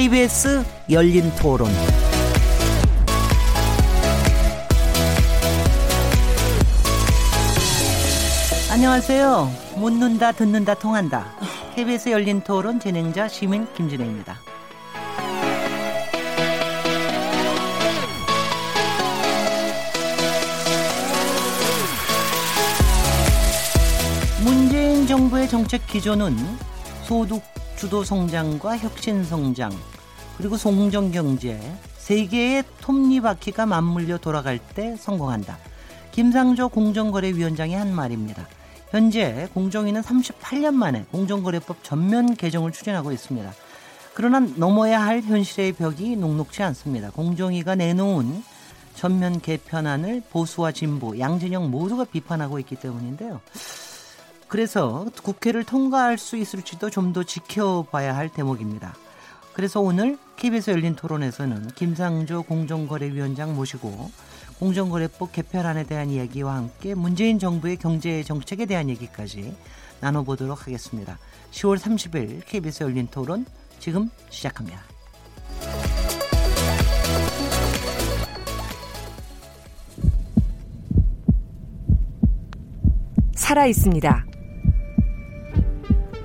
KBS 열린 토론. 안녕하세요. 묻는다, 듣는다, 통한다. KBS 열린 토론 진행자 시민 김진혜입니다. 문재인 정부의 정책 기조는 소득 주도 성장과 혁신 성장 그리고 송정 경제 세 개의 톱니바퀴가 맞물려 돌아갈 때 성공한다. 김상조 공정거래위원장이 한 말입니다. 현재 공정위는 38년 만에 공정거래법 전면 개정을 추진하고 있습니다. 그러나 넘어야 할 현실의 벽이 녹록치 않습니다. 공정위가 내놓은 전면 개편안을 보수와 진보, 양진영 모두가 비판하고 있기 때문인데요. 그래서 국회를 통과할 수 있을지도 좀 더 지켜봐야 할 대목입니다. 그래서 오늘 KBS 열린 토론에서는 김상조 공정거래위원장 모시고 공정거래법 개편안에 대한 이야기와 함께 문재인 정부의 경제 정책에 대한 얘기까지 나눠보도록 하겠습니다. 10월 30일 KBS 열린 토론 지금 시작합니다. 살아 있습니다.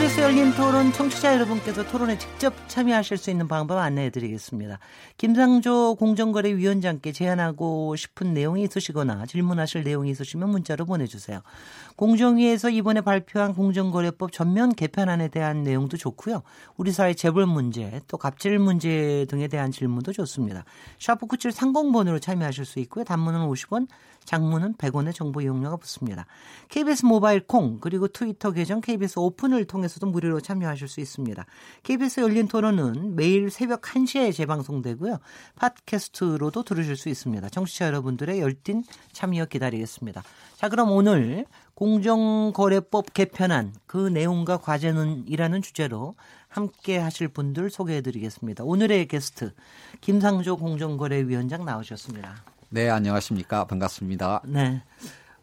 KBS 열린 토론 청취자 여러분께서 토론에 직접 참여하실 수 있는 방법 안내해 드리겠습니다. 김상조 공정거래위원장께 제안하고 싶은 내용이 있으시거나 질문하실 내용이 있으시면 문자로 보내주세요. 공정위에서 이번에 발표한 공정거래법 전면 개편안에 대한 내용도 좋고요. 우리 사회 재벌 문제 또 갑질 문제 등에 대한 질문도 좋습니다. 샤프 9730번으로 참여하실 수 있고요. 단문은 50원, 장문은 100원의 정보 이용료가 붙습니다. KBS 모바일 콩 그리고 트위터 계정 KBS 오픈을 통해서도 무료로 참여하실 수 있습니다. KBS 열린 토론은 매일 새벽 1시에 재방송되고요. 팟캐스트로도 들으실 수 있습니다. 청취자 여러분들의 열띤 참여 기다리겠습니다. 자, 그럼 오늘 공정거래법 개편안 그 내용과 과제는 이라는 주제로 함께 하실 분들 소개해 드리겠습니다. 오늘의 게스트 김상조 공정거래위원장 나오셨습니다. 네, 안녕하십니까. 반갑습니다. 네.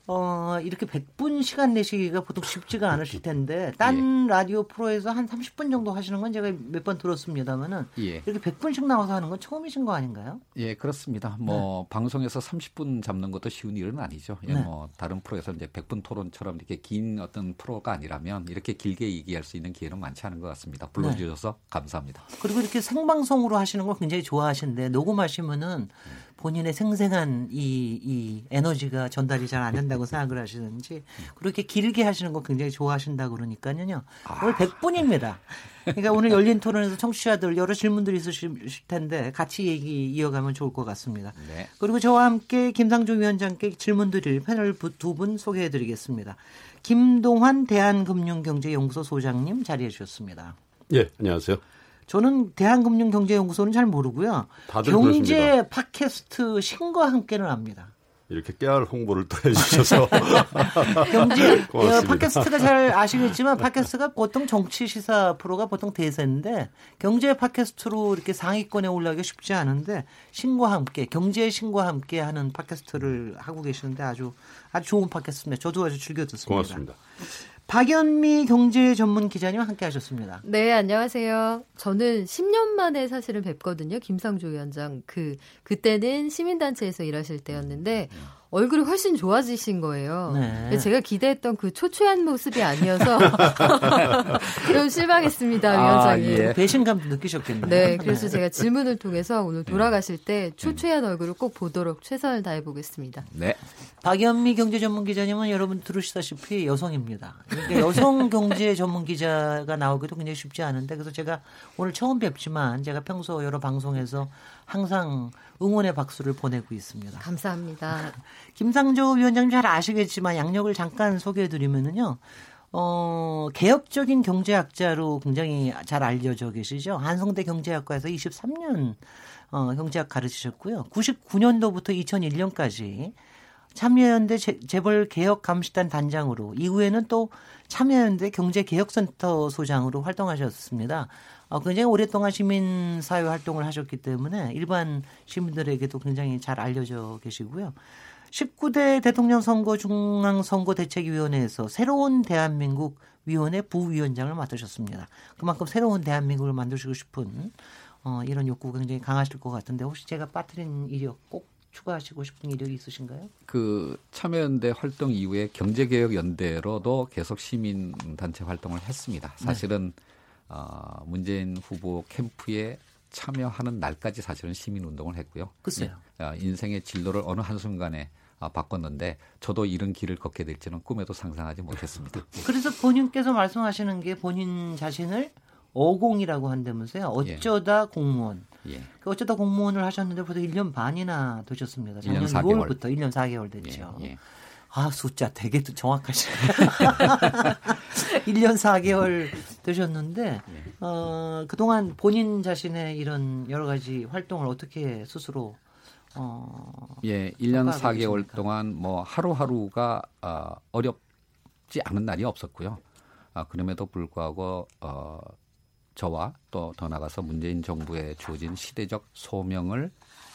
어, 이렇게 100분 시간 내시기가 보통 쉽지가 않으실 텐데, 딴 예. 라디오 프로에서 한 30분 정도 하시는 건 제가 몇 번 들었습니다만은, 예. 이렇게 100분씩 나와서 하는 건 처음이신 거 아닌가요? 예, 그렇습니다. 뭐, 네. 방송에서 30분 잡는 것도 쉬운 일은 아니죠. 예, 네. 뭐, 다른 프로에서 이제 100분 토론처럼 이렇게 긴 어떤 프로가 아니라면 이렇게 길게 얘기할 수 있는 기회는 많지 않은 것 같습니다. 불러주셔서 네. 감사합니다. 그리고 이렇게 생방송으로 하시는 걸 굉장히 좋아하시는데, 녹음하시면은 음. 본인의 생생한 이, 이 에너지가 전달이 잘 안 된다고 생각을 하시는지 그렇게 길게 하시는 거 굉장히 좋아하신다고 그러니까요. 아. 오늘 100분입니다. 그러니까 오늘 열린 토론에서 청취자들 여러 질문들이 있으실 텐데 같이 얘기 이어가면 좋을 것 같습니다. 네. 그리고 저와 함께 김상조 위원장께 질문 드릴 패널 두 분 소개해 드리겠습니다. 김동환 대한금융경제연구소 소장님 자리해 주셨습니다. 예, 안녕하세요. 저는 대한금융경제연구소는 잘 모르고요. 경제 그렇습니다. 팟캐스트 신과 함께는 압니다. 이렇게 깨알 홍보를 또 해주셔서 경제 어, 팟캐스트가 잘 아시겠지만 팟캐스트가 보통 정치 시사 프로가 보통 대세인데 경제 팟캐스트로 이렇게 상위권에 올라가기 쉽지 않은데 신과 함께 경제 신과 함께 하는 팟캐스트를 하고 계시는데 아주 아주 좋은 팟캐스트입니다. 저도 아주 즐겨 듣습니다. 고맙습니다. 박연미 경제 전문 기자님 함께 하셨습니다. 네, 안녕하세요. 저는 10년 만에 사실은 뵙거든요. 김상조 위원장. 그, 그때는 시민단체에서 일하실 때였는데, 얼굴이 훨씬 좋아지신 거예요. 네. 제가 기대했던 그 초췌한 모습이 아니어서 좀 실망했습니다, 아, 위원장님. 아, 예. 배신감 느끼셨겠네요. 네, 그래서 제가 질문을 통해서 오늘 돌아가실 때 초췌한 얼굴을 꼭 보도록 최선을 다해 보겠습니다. 네. 박연미 경제 전문 기자님은 여러분 들으시다시피 여성입니다. 그러니까 여성 경제 전문 기자가 나오기도 굉장히 쉽지 않은데 그래서 제가 오늘 처음 뵙지만 제가 평소 여러 방송에서 항상 응원의 박수를 보내고 있습니다. 감사합니다. 김상조 위원장님 잘 아시겠지만 양력을 잠깐 소개해 드리면은요. 어, 개혁적인 경제학자로 굉장히 잘 알려져 계시죠. 한성대 경제학과에서 23년 어, 경제학 가르치셨고요. 99년도부터 2001년까지 참여연대 재벌 개혁 감시단 단장으로 이후에는 또 참여연대 경제개혁센터 소장으로 활동하셨습니다. 어, 굉장히 오랫동안 시민 사회 활동을 하셨기 때문에 일반 시민들에게도 굉장히 잘 알려져 계시고요. 19대 대통령 선거 중앙 선거 대책위원회에서 새로운 대한민국 위원회 부위원장을 맡으셨습니다. 그만큼 새로운 대한민국을 만드시고 싶은 어, 이런 욕구가 굉장히 강하실 것 같은데 혹시 제가 빠뜨린 이력 꼭 추가하시고 싶은 이력이 있으신가요? 그 참여연대 활동 이후에 경제개혁연대로도 계속 시민단체 활동을 했습니다. 네. 사실은 네. 어, 문재인 후보 캠프에 참여하는 날까지 사실은 시민 운동을 했고요. 글쎄요. 어, 인생의 진로를 어느 한순간에 아, 바꿨는데 저도 이런 길을 걷게 될지는 꿈에도 상상하지 못했습니다. 그래서 본인께서 말씀하시는 게 본인 자신을 어공이라고 한다면서요. 어쩌다 예. 공무원. 예. 그 어쩌다 공무원을 하셨는데 벌써 1년 반이나 되셨습니다. 작년 1년 6월부터 1년 4개월 됐죠. 예. 예. 아, 숫자 되게 정확하시네. 1년 4개월 되셨는데, 예. 어, 그동안 본인 자신의 이런 여러 가지 활동을 어떻게 스스로 어, 예, 1년 4개월 계십니까? 동안 뭐 하루하루가 어, 어렵지 않은 날이 없었고요. 아, 그럼에도 불구하고 어, 저와 또 더 나가서 문재인 정부에 주어진 시대적 소명을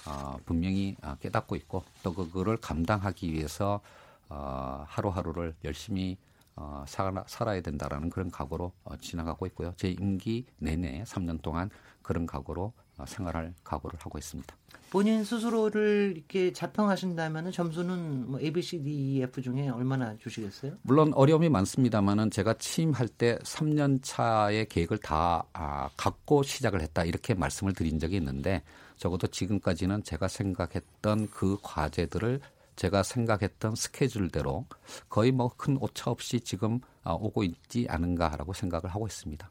어, 분명히 어, 깨닫고 있고 또 그거를 감당하기 위해서 어, 하루하루를 열심히 어, 살아, 살아야 된다라는 그런 각오로 어, 지나가고 있고요. 제 임기 내내 3년 동안 그런 각오로 어, 생활할 각오를 하고 있습니다. 본인 스스로를 이렇게 자평하신다면 점수는 뭐 A, B, C, D, E, F 중에 얼마나 주시겠어요? 물론 어려움이 많습니다만은 제가 취임할 때 3년 차의 계획을 다 아, 갖고 시작을 했다 이렇게 말씀을 드린 적이 있는데 적어도 지금까지는 제가 생각했던 그 과제들을 제가 생각했던 스케줄대로 거의 뭐 큰 오차 없이 지금 아, 오고 있지 않은가라고 생각을 하고 있습니다.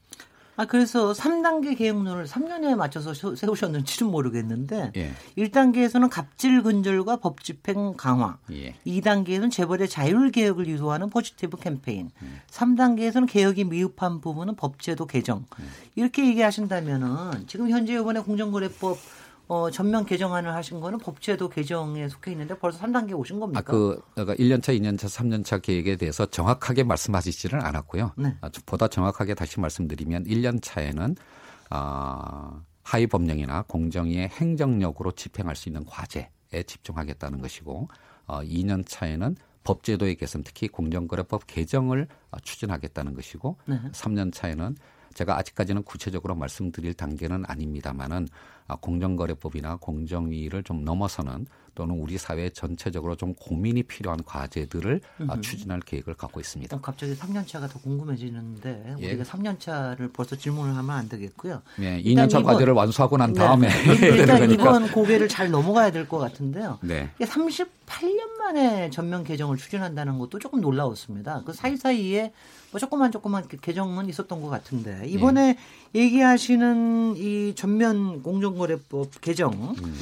아, 그래서 3단계 계획론을 3년에 맞춰서 세우셨는지는 모르겠는데 예. 1단계에서는 갑질 근절과 법 집행 강화, 예. 2단계에서는 재벌의 자율 개혁을 유도하는 포지티브 캠페인, 음. 3단계에서는 개혁이 미흡한 부분은 법제도 개정. 음. 이렇게 얘기하신다면은 지금 현재 이번에 공정거래법 어, 전면 개정안을 하신 거는 법제도 개정에 속해 있는데 벌써 3단계 오신 겁니까? 아, 그, 그러니까 1년차, 2년차, 3년차 계획에 대해서 정확하게 말씀하시지는 않았고요. 네. 아, 보다 정확하게 다시 말씀드리면 1년차에는 아, 하위 법령이나 공정위의 행정력으로 집행할 수 있는 과제에 집중하겠다는 것이고 어, 2년 차에는 법제도의 개선, 특히 공정거래법 개정을 어, 추진하겠다는 것이고 네. 3년 차에는 제가 아직까지는 구체적으로 말씀드릴 단계는 아닙니다만은 아, 공정거래법이나 공정위를 좀 넘어서는 또는 우리 사회 전체적으로 좀 고민이 필요한 과제들을 음. 추진할 계획을 갖고 있습니다. 갑자기 3년차가 더 궁금해지는데 예. 우리가 3년차를 벌써 질문을 하면 안 되겠고요. 네, 2년차 이번, 과제를 완수하고 난 네. 다음에 네, 일단 이번 고개를 잘 넘어가야 될 것 같은데요. 네. 38년 만에 전면 개정을 추진한다는 것도 조금 놀라웠습니다. 그 사이사이에 뭐 조그만 조그만 개정은 있었던 것 같은데 이번에 네. 얘기하시는 이 전면 공정거래법 개정 음.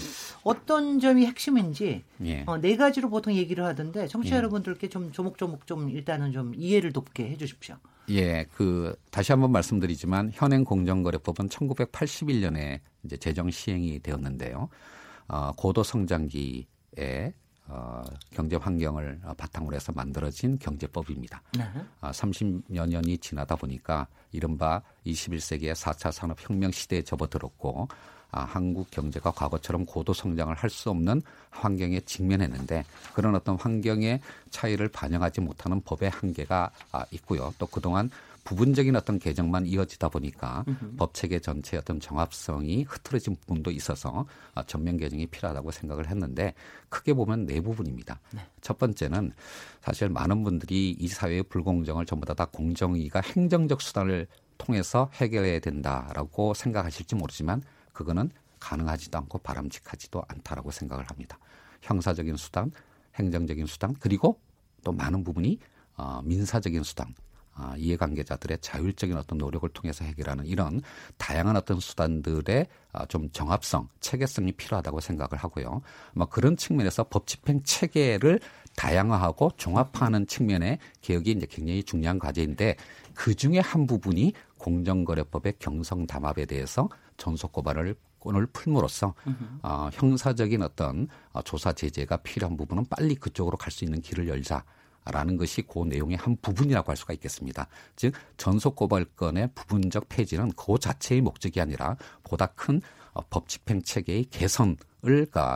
어떤 점이 핵심인지 예. 어, 네 가지로 보통 얘기를 하던데 청취자 예. 여러분들께 좀 조목조목 좀 일단은 좀 이해를 돕게 해주십시오. 예, 그 다시 한번 말씀드리지만 현행 공정거래법은 1981년에 이제 제정 시행이 되었는데요. 어, 고도 성장기에 어, 경제 환경을 바탕으로 해서 만들어진 경제법입니다. 네. 어, 30여 년이 지나다 보니까 이른바 21세기의 4차 산업혁명 시대에 접어들었고 아, 한국 경제가 과거처럼 고도 성장을 할 수 없는 환경에 직면했는데 그런 어떤 환경의 차이를 반영하지 못하는 법의 한계가 아, 있고요. 또 그동안 부분적인 어떤 개정만 이어지다 보니까 으흠. 법 체계 전체의 어떤 정합성이 흐트러진 부분도 있어서 아, 전면 개정이 필요하다고 생각을 했는데 크게 보면 네 부분입니다. 네. 첫 번째는 사실 많은 분들이 이 사회의 불공정을 전부 다, 다 공정위가 행정적 수단을 통해서 해결해야 된다라고 생각하실지 모르지만 그거는 가능하지도 않고 바람직하지도 않다라고 생각을 합니다. 형사적인 수단, 행정적인 수단, 그리고 또 많은 부분이 어, 민사적인 수단, 아, 이해관계자들의 자율적인 어떤 노력을 통해서 해결하는 이런 다양한 어떤 수단들의 아, 좀 정합성, 체계성이 필요하다고 생각을 하고요. 뭐 그런 측면에서 법 집행 체계를 다양화하고 종합화하는 측면의 개혁이 이제 굉장히 중요한 과제인데 그 중에 한 부분이 공정거래법의 경성 담합에 대해서 전속 고발을 건을 풀므로써 어, 형사적인 어떤 어, 조사 제재가 필요한 부분은 빨리 그쪽으로 갈 수 있는 길을 열자. 라는 것이 그 내용의 한 부분이라고 할 수가 있겠습니다. 즉 전속 고발건의 부분적 폐지는 그 자체의 목적이 아니라 보다 큰 어, 법 집행 체계의 개선을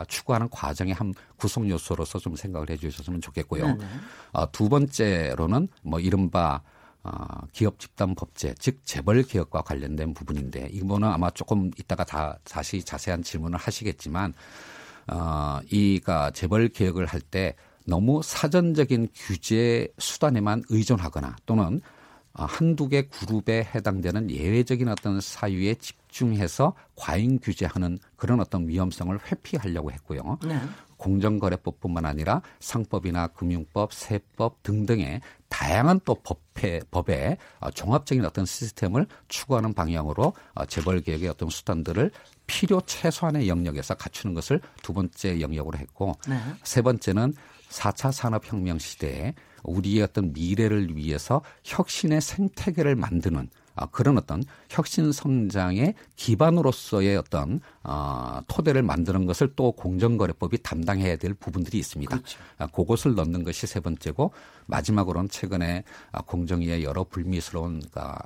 추구하는 과정의 한 구성 요소로서 좀 생각을 해주셨으면 좋겠고요. 어, 두 번째로는 뭐 이른바 어, 기업 집단 법제, 즉 재벌 개혁과 관련된 부분인데 이거는 아마 조금 이따가 다 다시 자세한 질문을 하시겠지만 어, 이가 재벌 개혁을 할때 너무 사전적인 규제 수단에만 의존하거나 또는 어, 한두 개 그룹에 해당되는 예외적인 어떤 사유에 집중해서 과잉 규제하는 그런 어떤 위험성을 회피하려고 했고요. 네. 공정거래법뿐만 아니라 상법이나 금융법, 세법 등등의 다양한 또 법회, 어, 종합적인 어떤 시스템을 추구하는 방향으로 어, 재벌 개혁의 어떤 수단들을 필요 최소한의 영역에서 갖추는 것을 두 번째 영역으로 했고 네. 세 번째는 4차 산업혁명 시대에 우리의 어떤 미래를 위해서 혁신의 생태계를 만드는 아, 그런 어떤 혁신 성장의 기반으로서의 어떤 어, 토대를 만드는 것을 또 공정거래법이 담당해야 될 부분들이 있습니다. 그렇죠. 아, 그것을 넣는 것이 세 번째고 마지막으로는 최근에 아, 공정위의 여러 불미스러운 아,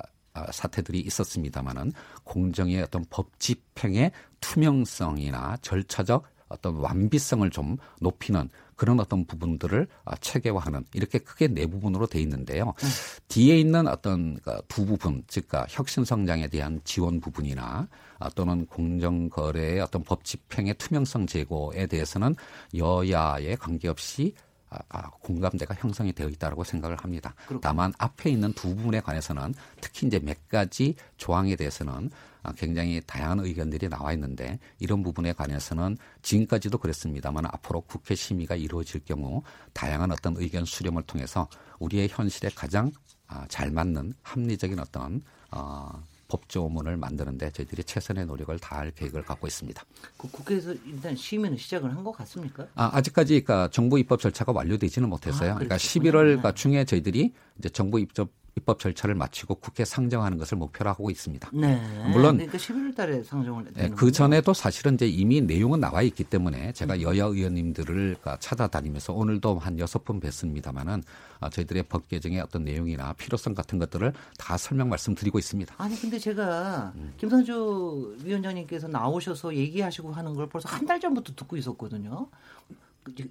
사태들이 있었습니다마는 공정의 어떤 법 집행의 투명성이나 절차적 어떤 완비성을 좀 높이는 그런 어떤 부분들을 아, 체계화하는 이렇게 크게 네 부분으로 돼 있는데요. 음. 뒤에 있는 어떤 그두 부분, 즉 혁신 성장에 대한 지원 부분이나 아, 또는 공정 거래의 어떤 법 집행의 투명성 제고에 대해서는 여야에 관계없이 아, 아, 공감대가 형성이 되어 있다고 생각을 합니다. 그렇군요. 다만 앞에 있는 두 부분에 관해서는 특히 이제 몇 가지 조항에 대해서는 아, 굉장히 다양한 의견들이 나와 있는데 이런 부분에 관해서는 지금까지도 그랬습니다만 앞으로 국회 심의가 이루어질 경우 다양한 어떤 의견 수렴을 통해서 우리의 현실에 가장 아, 잘 맞는 합리적인 어떤 어, 법조문을 만드는데 저희들이 최선의 노력을 다할 계획을 갖고 있습니다. 그 국회에서 일단 심의는 시작을 한 것 같습니까? 아, 아직까지 그러니까 정부 입법 절차가 완료되지는 못했어요. 아, 그러니까 11월 중에 저희들이 이제 정부 입법 입법 절차를 마치고 국회 상정하는 것을 목표로 하고 있습니다. 네. 물론 그러니까 11월 달에 상정을 네, 그 전에도 사실은 이제 이미 내용은 나와 있기 때문에 제가 음. 여야 의원님들을 찾아다니면서 오늘도 한 여섯 번 뵀습니다마는 아, 저희들의 법 개정의 어떤 내용이나 필요성 같은 것들을 다 설명 말씀드리고 있습니다. 아니 근데 제가 음. 김상조 위원장님께서 나오셔서 얘기하시고 하는 걸 벌써 한 달 전부터 듣고 있었거든요.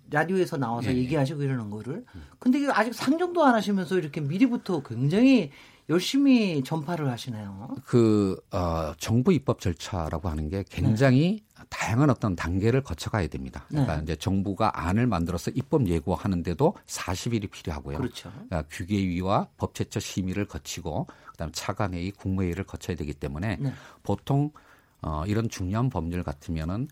라디오에서 나와서 예. 얘기하시고 이러는 거를. 근데 아직 상정도 안 하시면서 이렇게 미리부터 굉장히 열심히 전파를 하시네요. 그 어, 정부 입법 절차라고 하는 게 굉장히 네. 다양한 어떤 단계를 거쳐가야 됩니다. 그러니까 네. 이제 정부가 안을 만들어서 입법 예고하는데도 40일이 필요하고요. 그렇죠. 그러니까 규계위와 법제처 심의를 거치고 그다음 차관회의, 국무회의를 거쳐야 되기 때문에 네. 보통 어, 이런 중요한 법률 같으면은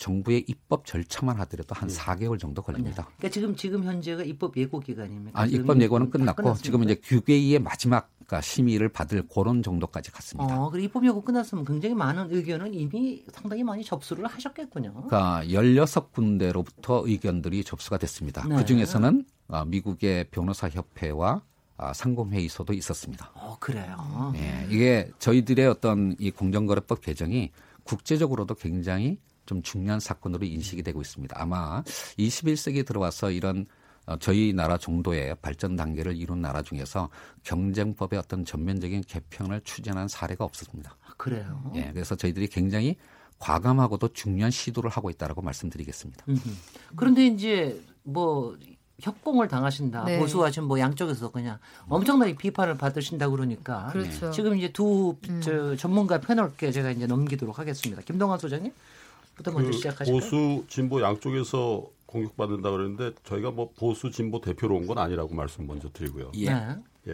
정부의 입법 절차만 하더라도 한 네. 4개월 정도 걸립니다. 네. 그러니까 지금 지금 현재가 입법 예고 기간입니까? 아, 입법 예고는 끝났고 지금 이제 규계위의 마지막 그러니까 심의를 받을 그런 정도까지 갔습니다. 어, 그리고 입법 예고 끝났으면 굉장히 많은 의견은 이미 상당히 많이 접수를 하셨겠군요. 그러니까 16군데로부터 의견들이 접수가 됐습니다. 네. 그 중에서는 아, 미국의 변호사 협회와 아, 상공회의소도 있었습니다. 어, 그래요. 예, 이게 저희들의 어떤 이 공정거래법 개정이 국제적으로도 굉장히 좀 중요한 사건으로 인식이 되고 있습니다. 아마 21세기 들어와서 이런 어, 저희 나라 정도의 발전 단계를 이룬 나라 중에서 경쟁법의 어떤 전면적인 개편을 추진한 사례가 없었습니다. 아, 그래요? 예, 그래서 저희들이 굉장히 과감하고도 중요한 시도를 하고 있다라고 말씀드리겠습니다. 음흠. 그런데 이제 뭐 협공을 당하신다. 네. 보수하신 뭐 양쪽에서 그냥 엄청나게 비판을 받으신다 그러니까 그렇죠. 지금 이제 두 음. 전문가 패널께 제가 이제 넘기도록 하겠습니다. 김동환 소장님. 부터 먼저 그 시작하실까요? 보수 진보 양쪽에서 공격받는다 그러는데 저희가 뭐 보수 진보 대표로 온 건 아니라고 말씀 먼저 드리고요. 예. 네. 예.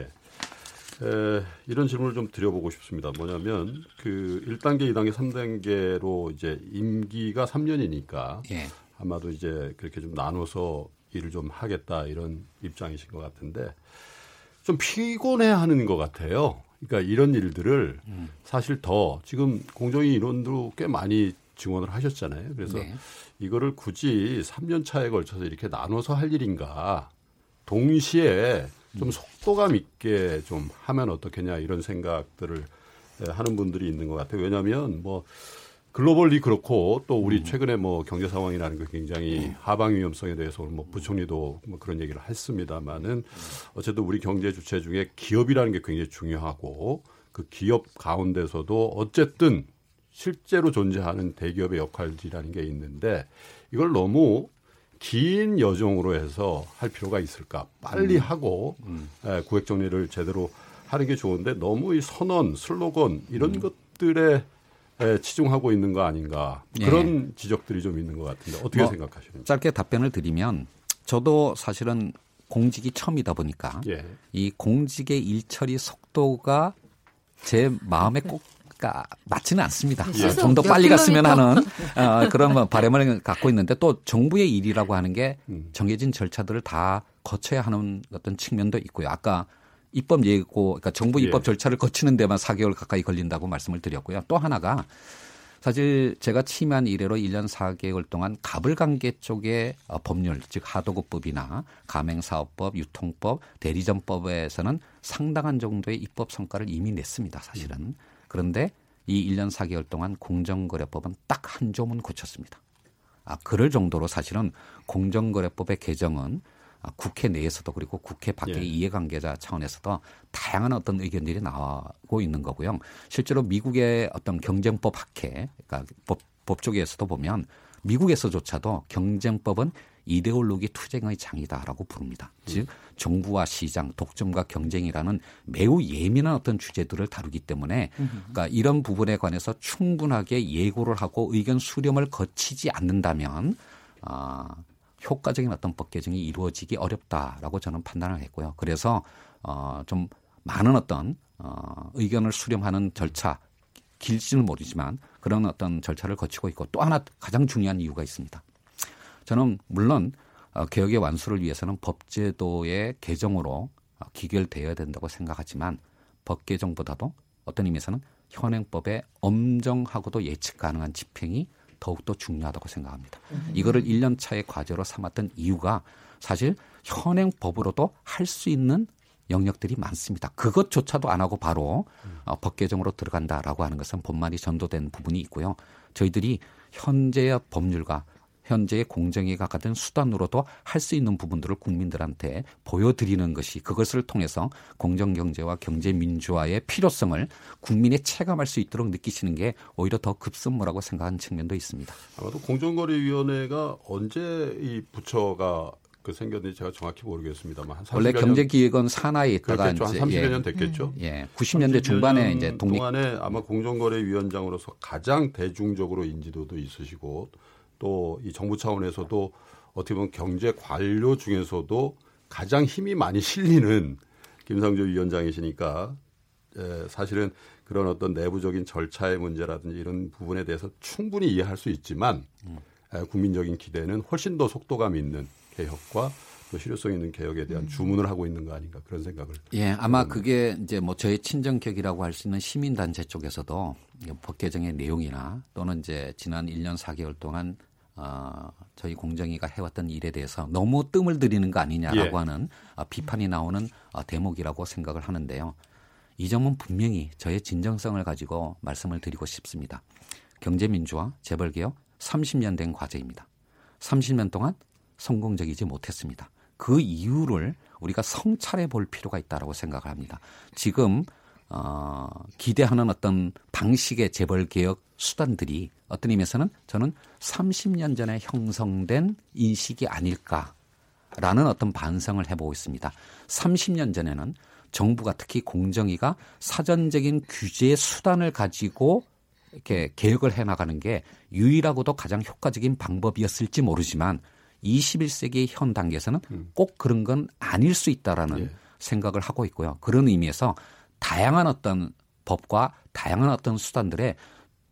에, 이런 질문을 좀 드려보고 싶습니다. 뭐냐면 그 1단계, 2단계, 3단계로 이제 임기가 3년이니까 예. 아마도 이제 그렇게 좀 나눠서 일을 좀 하겠다 이런 입장이신 것 같은데 좀 피곤해하는 것 같아요. 그러니까 이런 일들을 음. 사실 더 지금 공정위 인원도 꽤 많이 증언을 하셨잖아요. 그래서 네. 이거를 굳이 3년 차에 걸쳐서 이렇게 나눠서 할 일인가 동시에 좀 속도감 있게 좀 하면 어떻겠냐 이런 생각들을 하는 분들이 있는 것 같아요. 왜냐하면 뭐 글로벌리 그렇고 또 우리 음. 최근에 뭐 경제 상황이라는 게 굉장히 하방 위험성에 대해서 뭐 부총리도 뭐 그런 얘기를 했습니다만은 어쨌든 우리 경제 주체 중에 기업이라는 게 굉장히 중요하고 그 기업 가운데서도 어쨌든 실제로 존재하는 대기업의 역할이라는 게 있는데 이걸 너무 긴 여정으로 해서 할 필요가 있을까? 빨리 음. 하고 음. 예, 구획 정리를 제대로 하는 게 좋은데 너무 이 선언, 슬로건 이런 음. 것들에 에 치중하고 있는 거 아닌가 그런 예. 지적들이 좀 있는 것 같은데 어떻게 뭐 생각하시는지 짧게 답변을 드리면 저도 사실은 공직이 처음이다 보니까 예. 이 공직의 일처리 속도가 제 마음에 꼭 맞지는 않습니다. 예. 좀더 빨리 갔으면 하는 어, 그런 뭐 바람을 갖고 있는데 또 정부의 일이라고 하는 게 음. 정해진 절차들을 다 거쳐야 하는 어떤 측면도 있고요. 아까 입법 예고, 그러니까 정부 입법 예. 절차를 거치는 데만 4개월 가까이 걸린다고 말씀을 드렸고요. 또 하나가 사실 제가 취임한 이래로 1년 4개월 동안 가불관계 쪽의 어, 법률, 즉 하도급법이나 가맹사업법, 유통법, 대리점법에서는 상당한 정도의 입법 성과를 이미 냈습니다. 사실은. 그런데 이 1년 4개월 동안 공정거래법은 딱 한 조문 고쳤습니다. 아, 그럴 정도로 사실은 공정거래법의 개정은 아, 국회 내에서도 그리고 국회 밖의 예. 이해관계자 차원에서도 다양한 어떤 의견들이 나오고 있는 거고요. 실제로 미국의 어떤 경쟁법 학회, 그러니까 법, 법 쪽에서도 보면 미국에서조차도 경쟁법은 이데올로기 투쟁의 장이다라고 부릅니다. 음. 즉 정부와 시장, 독점과 경쟁이라는 매우 예민한 어떤 주제들을 다루기 때문에 그러니까 이런 부분에 관해서 충분하게 예고를 하고 의견 수렴을 거치지 않는다면 아 효과적인 어떤 법 개정이 이루어지기 어렵다라고 저는 판단을 했고요. 그래서 어 좀 많은 어떤 어 의견을 수렴하는 절차 길지는 모르지만 그런 어떤 절차를 거치고 있고 또 하나 가장 중요한 이유가 있습니다. 저는 물론 어, 개혁의 완수를 위해서는 법제도의 개정으로 어, 기결되어야 된다고 생각하지만 법 개정보다도 어떤 의미에서는 현행법의 엄정하고도 예측 가능한 집행이 더욱더 중요하다고 생각합니다. 음. 이거를 1년 차의 과제로 삼았던 이유가 사실 현행법으로도 할 수 있는 영역들이 많습니다. 그것조차도 안 하고 바로 어, 법 개정으로 들어간다라고 하는 것은 본말이 전도된 부분이 있고요. 저희들이 현재의 법률과 현재의 공정에 가까운 수단으로도 할 수 있는 부분들을 국민들한테 보여드리는 것이 그것을 통해서 공정 경제와 경제 민주화의 필요성을 국민이 체감할 수 있도록 느끼시는 게 오히려 더 급선무라고 생각하는 측면도 있습니다. 아마도 공정거래위원회가 언제 이 부처가 그 생겼는지 제가 정확히 모르겠습니다만 원래 경제기획은 산하에 있다가 이제 한 30여 년 됐겠죠. 음. 예, 90년대 중반에 이제 독립 동안에 아마 공정거래위원장으로서 가장 대중적으로 인지도도 있으시고 또 이 정부 차원에서도 어떻게 보면 경제 관료 중에서도 가장 힘이 많이 실리는 김상조 위원장이시니까 에, 사실은 그런 어떤 내부적인 절차의 문제라든지 이런 부분에 대해서 충분히 이해할 수 있지만 에, 국민적인 기대는 훨씬 더 속도감 있는 개혁과 또 실효성 있는 개혁에 대한 음. 주문을 하고 있는 거 아닌가 그런 생각을. 예, 아마 해봅니다. 그게 이제 뭐 저희 친정격이라고 할 수 있는 시민단체 쪽에서도 법 개정의 내용이나 또는 이제 지난 1년 4개월 동안 어, 저희 공정위가 해왔던 일에 대해서 너무 뜸을 들이는 거 아니냐라고 예. 하는 어, 비판이 나오는 어, 대목이라고 생각을 하는데요. 이 점은 분명히 저의 진정성을 가지고 말씀을 드리고 싶습니다. 경제민주화, 재벌개혁 30년 된 과제입니다. 30년 동안 성공적이지 못했습니다. 그 이유를 우리가 성찰해 볼 필요가 있다고 생각을 합니다. 지금 어, 기대하는 어떤 방식의 재벌 개혁 수단들이 어떤 의미에서는 저는 30년 전에 형성된 인식이 아닐까라는 어떤 반성을 해보고 있습니다. 30년 전에는 정부가 특히 공정위가 사전적인 규제 수단을 가지고 이렇게 개혁을 해 나가는 게 유일하고도 가장 효과적인 방법이었을지 모르지만 21세기 현 단계에서는 음. 꼭 그런 건 아닐 수 있다라는 예. 생각을 하고 있고요. 그런 의미에서 다양한 어떤 법과 다양한 어떤 수단들의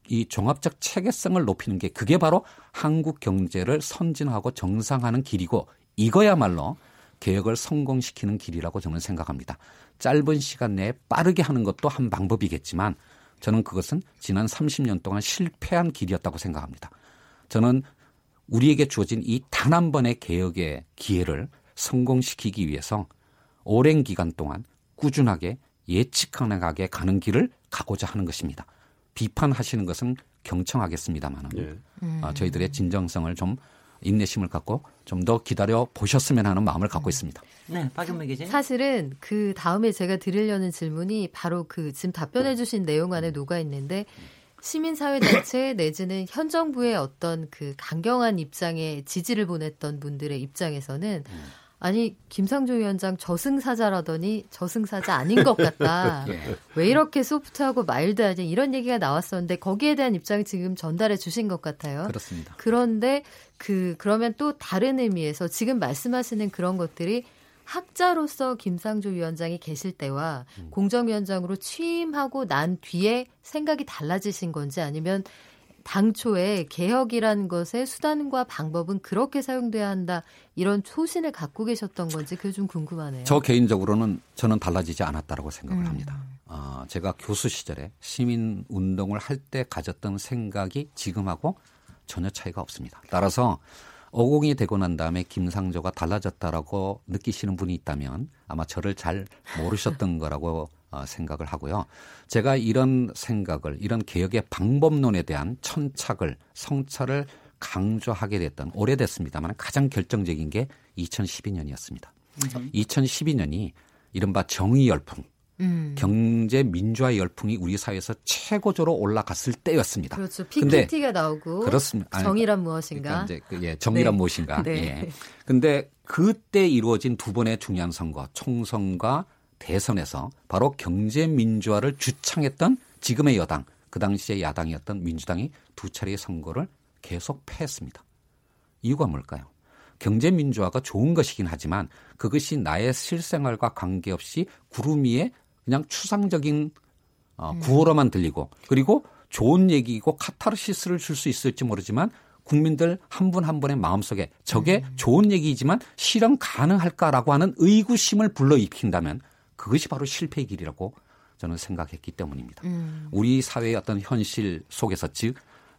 이 종합적 체계성을 높이는 게 그게 바로 한국 경제를 선진하고 정상화하는 길이고 이거야말로 개혁을 성공시키는 길이라고 저는 생각합니다. 짧은 시간 내에 빠르게 하는 것도 한 방법이겠지만 저는 그것은 지난 30년 동안 실패한 길이었다고 생각합니다. 저는 우리에게 주어진 이 단 한 번의 개혁의 기회를 성공시키기 위해서 오랜 기간 동안 꾸준하게 예측 가능하게 가는 길을 가고자 하는 것입니다. 비판하시는 것은 경청하겠습니다만은 예. 음. 어, 저희들의 진정성을 좀 인내심을 갖고 좀 더 기다려 보셨으면 하는 마음을 갖고 있습니다. 네, 박연미 기자. 사실은 그 다음에 제가 드리려는 질문이 바로 그 지금 답변해 주신 내용 안에 녹아 있는데 시민사회 단체 내지는 현 정부의 어떤 그 강경한 입장에 지지를 보냈던 분들의 입장에서는 음. 아니 김상조 위원장 저승사자라더니 저승사자 아닌 것 같다. 예. 왜 이렇게 소프트하고 마일드하냐 이런 얘기가 나왔었는데 거기에 대한 입장을 지금 전달해 주신 것 같아요. 그렇습니다. 그런데 그 그러면 또 다른 의미에서 지금 말씀하시는 그런 것들이 학자로서 김상조 위원장이 계실 때와 음. 공정위원장으로 취임하고 난 뒤에 생각이 달라지신 건지 아니면 당초에 개혁이라는 것의 수단과 방법은 그렇게 사용돼야 한다 이런 초신을 갖고 계셨던 건지 그게 좀 궁금하네요. 저 개인적으로는 저는 달라지지 않았다라고 생각을 음. 합니다. 어, 제가 교수 시절에 시민 운동을 할 때 가졌던 생각이 지금하고 전혀 차이가 없습니다. 따라서 어공이 되고 난 다음에 김상조가 달라졌다라고 느끼시는 분이 있다면 아마 저를 잘 모르셨던 거라고 어, 생각을 하고요. 제가 이런 생각을 이런 개혁의 방법론에 대한 천착을 성찰을 강조하게 됐던 오래됐습니다만 가장 결정적인 게 2012년이었습니다. 음. 2012년이 이른바 정의 열풍, 음. 경제 민주화 열풍이 우리 사회에서 최고조로 올라갔을 때였습니다. 그렇죠. PPT가 나오고 그렇습니다. 정의란 무엇인가? 그러니까 이제 그, 예, 정의란 네. 무엇인가? 네. 예. 근데 그때 이루어진 두 번의 중요한 선거, 총선과 대선에서 바로 경제 민주화를 주창했던 지금의 여당, 그 당시의 야당이었던 민주당이 두 차례의 선거를 계속 패했습니다. 이유가 뭘까요? 경제 민주화가 좋은 것이긴 하지만 그것이 나의 실생활과 관계없이 구름 위에 그냥 추상적인 어, 음. 구호로만 들리고 그리고 좋은 얘기고 카타르시스를 줄 수 있을지 모르지만 국민들 한 분한 한 분의 마음속에 저게 음. 좋은 얘기지만 실현 가능할까라고 하는 의구심을 불러일으킨다면 그것이 바로 실패의 길이라고 저는 생각했기 때문입니다. 음. 우리 사회의 어떤 현실 속에서 즉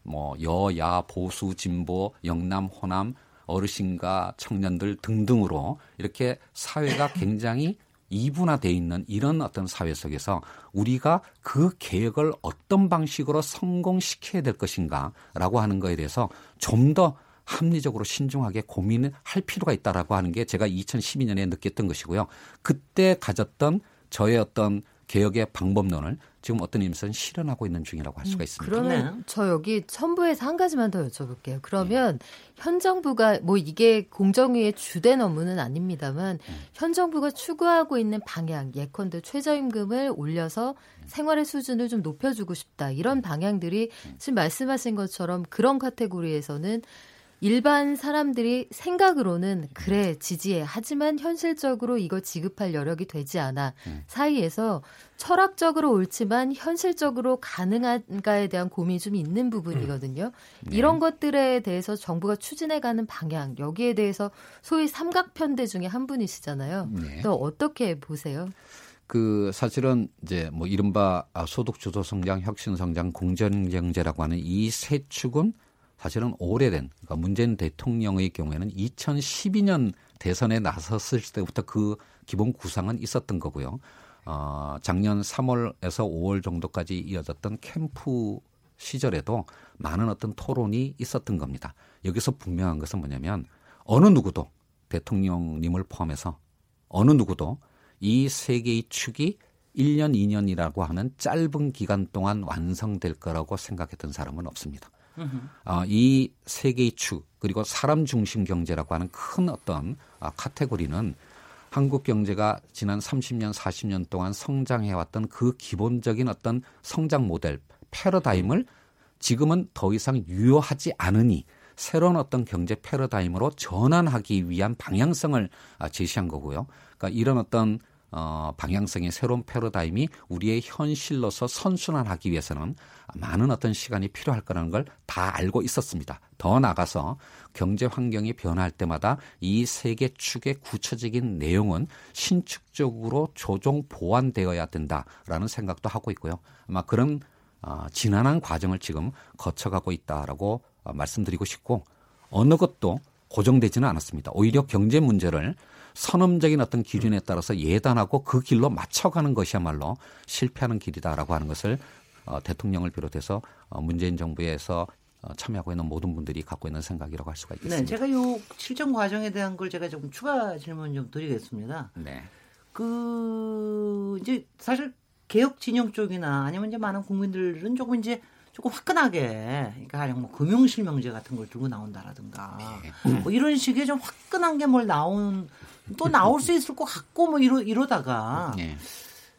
뭐 여야 보수 진보 영남 호남 어르신과 청년들 등등으로 이렇게 사회가 굉장히 이분화돼 있는 이런 어떤 사회 속에서 우리가 그 계획을 어떤 방식으로 성공시켜야 될 것인가라고 하는 거에 대해서 좀더 합리적으로 신중하게 고민을 할 필요가 있다라고 하는 게 제가 2012년에 느꼈던 것이고요. 그때 가졌던 저의 어떤 개혁의 방법론을 지금 어떤 의미에서는 실현하고 있는 중이라고 할 수가 음, 있습니다. 그러면 네. 저 여기 첨부에서 한 가지만 더 여쭤볼게요. 그러면 네. 현 정부가 뭐 이게 공정위의 주된 업무는 아닙니다만 네. 현 정부가 추구하고 있는 방향 예컨대 최저임금을 올려서 생활의 수준을 좀 높여주고 싶다 이런 방향들이 지금 말씀하신 것처럼 그런 카테고리에서는 일반 사람들이 생각으로는 그래 지지해 하지만 현실적으로 이거 지급할 여력이 되지 않아 음. 사이에서 철학적으로 옳지만 현실적으로 가능한가에 대한 고민이 좀 있는 부분이거든요. 음. 네. 이런 것들에 대해서 정부가 추진해가는 방향 여기에 대해서 소위 삼각편대 중에 한 분이시잖아요. 네. 또 어떻게 보세요? 그 사실은 이제 뭐 이른바 소득 주도 성장, 혁신 성장, 공정 경제라고 하는 이 세 축은 사실은 오래된 그러니까 문재인 대통령의 경우에는 2012년 대선에 나섰을 때부터 그 기본 구상은 있었던 거고요. 어, 작년 3월에서 5월 정도까지 이어졌던 캠프 시절에도 많은 어떤 토론이 있었던 겁니다. 여기서 분명한 것은 뭐냐면 어느 누구도 대통령님을 포함해서 어느 누구도 이 세 개의 축이 1년, 2년이라고 하는 짧은 기간 동안 완성될 거라고 생각했던 사람은 없습니다. 어, 이세 개의 축 그리고 사람 중심 경제라고 하는 큰 어떤 아, 카테고리는 한국 경제가 지난 30년, 40년 동안 성장해왔던 그 기본적인 어떤 성장 모델, 패러다임을 지금은 더 이상 유효하지 않으니 새로운 어떤 경제 패러다임으로 전환하기 위한 방향성을 아, 제시한 거고요. 그러니까 이런 어떤 어, 방향성의 새로운 패러다임이 우리의 현실로서 선순환하기 위해서는 많은 어떤 시간이 필요할 거라는 걸 다 알고 있었습니다. 더 나가서 경제 환경이 변화할 때마다 이세개 축의 구체적인 내용은 신축적으로 조정 보완되어야 된다라는 생각도 하고 있고요. 아마 그런 어, 지난한 과정을 지금 거쳐가고 있다라고 어, 말씀드리고 싶고 어느 것도 고정되지는 않았습니다. 오히려 경제 문제를 선험적인 어떤 기준에 따라서 예단하고 그 길로 맞춰가는 것이야말로 실패하는 길이다라고 하는 것을 어, 대통령을 비롯해서 어, 문재인 정부에서 어, 참여하고 있는 모든 분들이 갖고 있는 생각이라고 할 수가 있겠습니다. 네, 제가 요 실정 과정에 대한 걸 제가 조금 추가 질문 좀 드리겠습니다. 네. 그 이제 사실 개혁 진영 쪽이나 아니면 이제 많은 국민들은 조금 이제 조금 화끈하게 그러니까 뭐 금융 실명제 같은 걸 들고 나온다라든가 네. 뭐 이런 식의 좀 화끈한 게 뭘 나온 또 나올 수 있을 것 같고 뭐 이러 이러다가 네.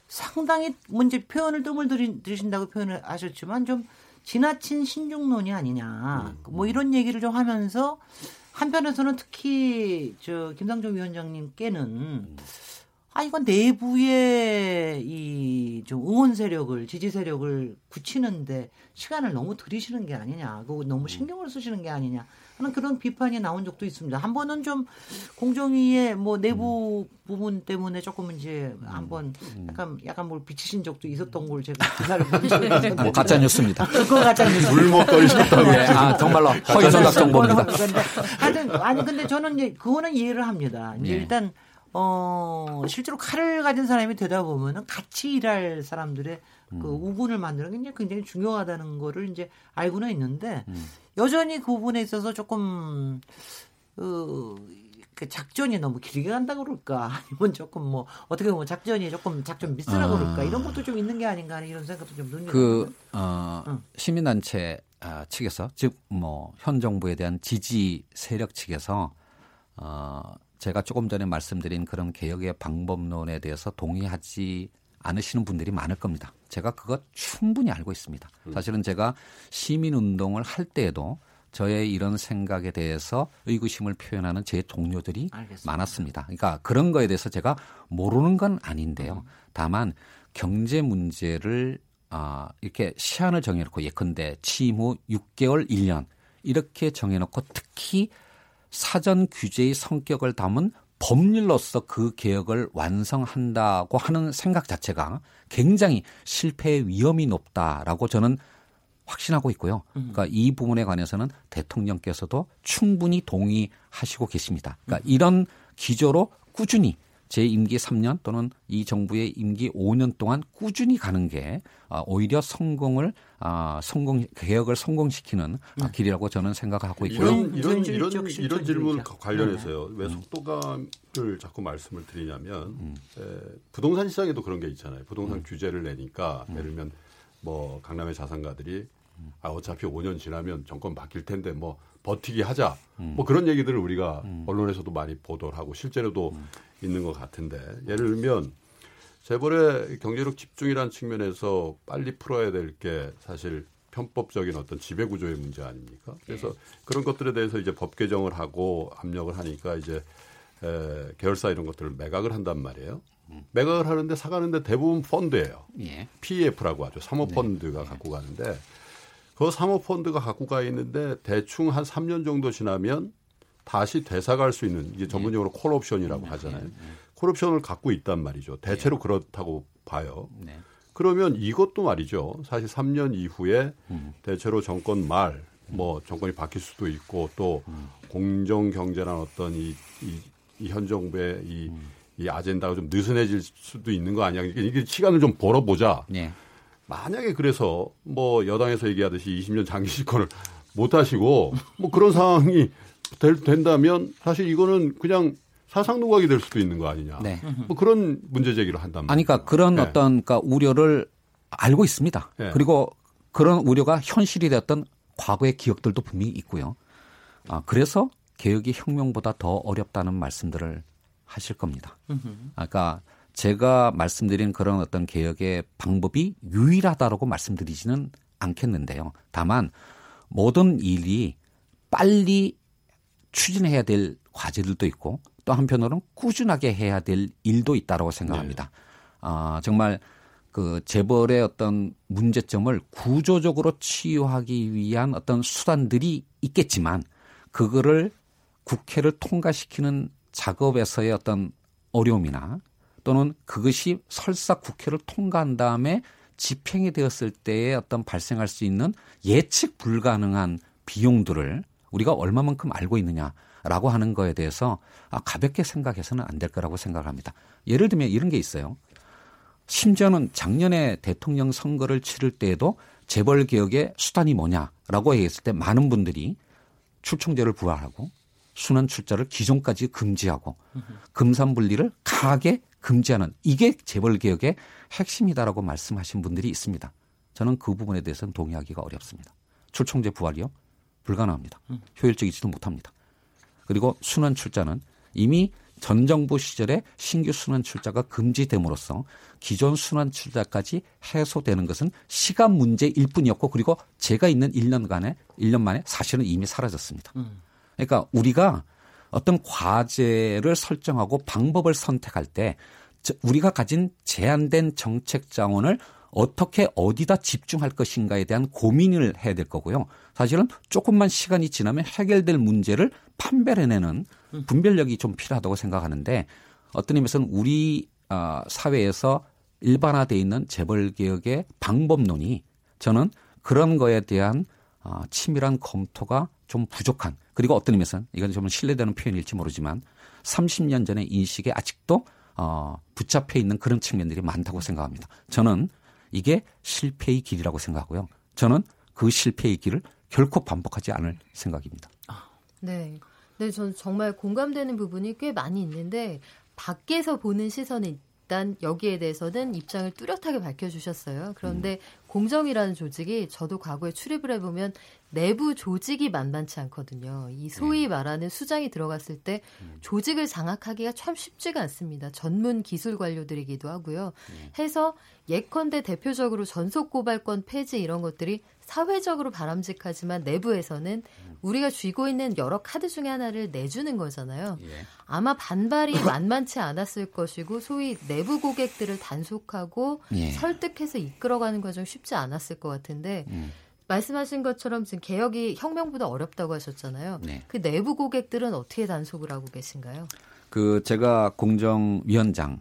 상당히 문제 뭐 표현을 뜸을 들이신다고 표현을 하셨지만 좀 지나친 신중론이 아니냐 음. 뭐 이런 얘기를 좀 하면서 한편에서는 특히 저 김상조 위원장님께는 음. 아 이건 내부의 이좀 응원 세력을 지지 세력을 굳히는데 시간을 너무 들이시는 게 아니냐, 그거 너무 음. 신경을 쓰시는 게 아니냐 하는 그런 비판이 나온 적도 있습니다. 한 번은 좀 공정위의 뭐 내부 음. 부분 때문에 조금 이제 한번 음. 약간 약간 뭘 비치신 적도 있었던 걸 제가 기사를 본 적이 있었는데 뭐 가짜 뉴스입니다. 그거 가짜 뉴스. 물먹거리셨다고. 네. 아 정말로 허위 전각 정보입니다. 하여튼 아니 근데 저는 이제 그거는 이해를 합니다. 이제 네. 일단 어, 실제로 칼을 가진 사람이 되다 보면은 같이 일할 사람들의 그 음. 우군을 만드는 게 굉장히 중요하다는 거를 이제 알고는 있는데 음. 여전히 그 부분에 있어서 조금 어, 그 작전이 너무 길게 간다 그럴까 아니면 조금 뭐 어떻게 보면 작전이 조금 작전 미스라 아. 그럴까 이런 것도 좀 있는 게 아닌가 하는 이런 생각도 좀 눈이 그 어, 응. 시민단체 아, 측에서 즉 뭐 현 정부에 대한 지지 세력 측에서 어, 제가 조금 전에 말씀드린 그런 개혁의 방법론에 대해서 동의하지 않으시는 분들이 많을 겁니다. 제가 그것 충분히 알고 있습니다. 음. 사실은 제가 시민 운동을 할 때에도 저의 이런 생각에 대해서 의구심을 표현하는 제 동료들이 알겠습니다. 많았습니다. 그러니까 그런 거에 대해서 제가 모르는 건 아닌데요. 음. 다만 경제 문제를 아, 이렇게 시한을 정해놓고 예컨대 취임 후 6개월, 1년 이렇게 정해놓고 특히 사전 규제의 성격을 담은 법률로서 그 개혁을 완성한다고 하는 생각 자체가 굉장히 실패의 위험이 높다라고 저는 확신하고 있고요. 그러니까 이 부분에 관해서는 대통령께서도 충분히 동의하시고 계십니다. 그러니까 이런 기조로 꾸준히 제 임기 3년 또는 이 정부의 임기 5년 동안 꾸준히 가는 게 아, 오히려 성공을 아, 성공 개혁을 성공시키는 네. 길이라고 저는 생각하고 있고요. 이런 이런 이런, 이런 질문 관련해서요. 네. 왜 속도감을 자꾸 말씀을 드리냐면 음. 에, 부동산 시장에도 그런 게 있잖아요. 부동산 음. 규제를 내니까 음. 예를 들면 뭐 강남의 자산가들이 아 어차피 5년 지나면 정권 바뀔 텐데 뭐 버티기 하자. 음. 뭐 그런 얘기들을 우리가 음. 언론에서도 많이 보도를 하고 실제로도 음. 있는 것 같은데 예를 들면 재벌의 경제력 집중이라는 측면에서 빨리 풀어야 될 게 사실 편법적인 어떤 지배 구조의 문제 아닙니까? 그래서 네. 그런 것들에 대해서 이제 법 개정을 하고 압력을 하니까 이제 에, 계열사 이런 것들을 매각을 한단 말이에요. 음. 매각을 하는데 사가는데 대부분 펀드예요. 예. PEF라고 하죠. 사모펀드가 네. 갖고 가는데 그 사모펀드가 갖고 가 있는데 대충 한 3년 정도 지나면 다시 되사갈 수 있는 이게 전문용어로 네. 콜옵션이라고 네. 하잖아요. 네. 콜옵션을 갖고 있단 말이죠. 대체로 네. 그렇다고 봐요. 네. 그러면 이것도 말이죠. 사실 3년 이후에 음. 대체로 정권 말, 뭐 정권이 바뀔 수도 있고 또 음. 공정 경제란 어떤 이, 이, 이 현 정부의 이, 음. 이 아젠다가 좀 느슨해질 수도 있는 거 아니야. 이게 시간을 좀 벌어보자. 네. 만약에 그래서 뭐 여당에서 얘기하듯이 20년 장기 집권을 못 하시고 뭐 그런 상황이 될, 된다면 사실 이거는 그냥 사상 노각이 될 수도 있는 거 아니냐. 네. 뭐 그런 문제 제기를 한단 말이에요. 아니, 그러니까 그런 네. 어떤 그러니까 우려를 알고 있습니다. 네. 그리고 그런 우려가 현실이 되었던 과거의 기억들도 분명히 있고요. 아, 그래서 개혁이 혁명보다 더 어렵다는 말씀들을 하실 겁니다. 아, 그러니까 제가 말씀드린 그런 어떤 개혁의 방법이 유일하다라고 말씀드리지는 않겠는데요. 다만 모든 일이 빨리 추진해야 될 과제들도 있고 또 한편으로는 꾸준하게 해야 될 일도 있다라고 생각합니다. 네. 아, 정말 그 재벌의 어떤 문제점을 구조적으로 치유하기 위한 어떤 수단들이 있겠지만 그거를 국회를 통과시키는 작업에서의 어떤 어려움이나 또는 그것이 설사 국회를 통과한 다음에 집행이 되었을 때에 어떤 발생할 수 있는 예측 불가능한 비용들을 우리가 얼마만큼 알고 있느냐라고 하는 거에 대해서 아, 가볍게 생각해서는 안 될 거라고 생각합니다. 예를 들면 이런 게 있어요. 심지어는 작년에 대통령 선거를 치를 때에도 재벌 개혁의 수단이 뭐냐라고 했을 때 많은 분들이 출총제를 부활하고 순환 출자를 기존까지 금지하고 금산 분리를 강하게 금지하는 이게 재벌 개혁의 핵심이다라고 말씀하신 분들이 있습니다. 저는 그 부분에 대해서는 동의하기가 어렵습니다. 출총제 부활이요? 불가능합니다. 효율적이지도 못합니다. 그리고 순환 출자는 이미 전 정부 시절에 신규 순환 출자가 금지됨으로써 기존 순환 출자까지 해소되는 것은 시간 문제일 뿐이었고 그리고 제가 있는 1년간에 1년 만에 사실은 이미 사라졌습니다. 그러니까 우리가 어떤 과제를 설정하고 방법을 선택할 때 우리가 가진 제한된 정책 자원을 어떻게 어디다 집중할 것인가에 대한 고민을 해야 될 거고요. 사실은 조금만 시간이 지나면 해결될 문제를 판별해내는 분별력이 좀 필요하다고 생각하는데 어떤 의미에서는 우리 어, 사회에서 일반화돼 있는 재벌 개혁의 방법론이 저는 그런 거에 대한 어, 치밀한 검토가 좀 부족한 그리고 어떤 의미에서는 이건 좀 신뢰되는 표현일지 모르지만 30년 전의 인식에 아직도 어, 붙잡혀 있는 그런 측면들이 많다고 생각합니다. 저는 이게 실패의 길이라고 생각하고요. 저는 그 실패의 길을 결코 반복하지 않을 생각입니다. 네. 네, 저는 정말 공감되는 부분이 꽤 많이 있는데 밖에서 보는 시선은 일단 여기에 대해서는 입장을 뚜렷하게 밝혀주셨어요. 그런데 음. 공정이라는 조직이 저도 과거에 출입을 해보면 내부 조직이 만만치 않거든요. 이 소위 네. 말하는 수장이 들어갔을 때 음. 조직을 장악하기가 참 쉽지가 않습니다. 전문 기술 관료들이기도 하고요. 네. 해서 예컨대 대표적으로 전속 고발권 폐지 이런 것들이 사회적으로 바람직하지만 내부에서는 음. 우리가 쥐고 있는 여러 카드 중에 하나를 내주는 거잖아요. 예. 아마 반발이 만만치 않았을 것이고 소위 내부 고객들을 단속하고 예. 설득해서 이끌어가는 과정 쉽지 않았을 것 같은데 음. 말씀하신 것처럼 지금 개혁이 혁명보다 어렵다고 하셨잖아요. 네. 그 내부 고객들은 어떻게 단속을 하고 계신가요? 그 제가 공정위원장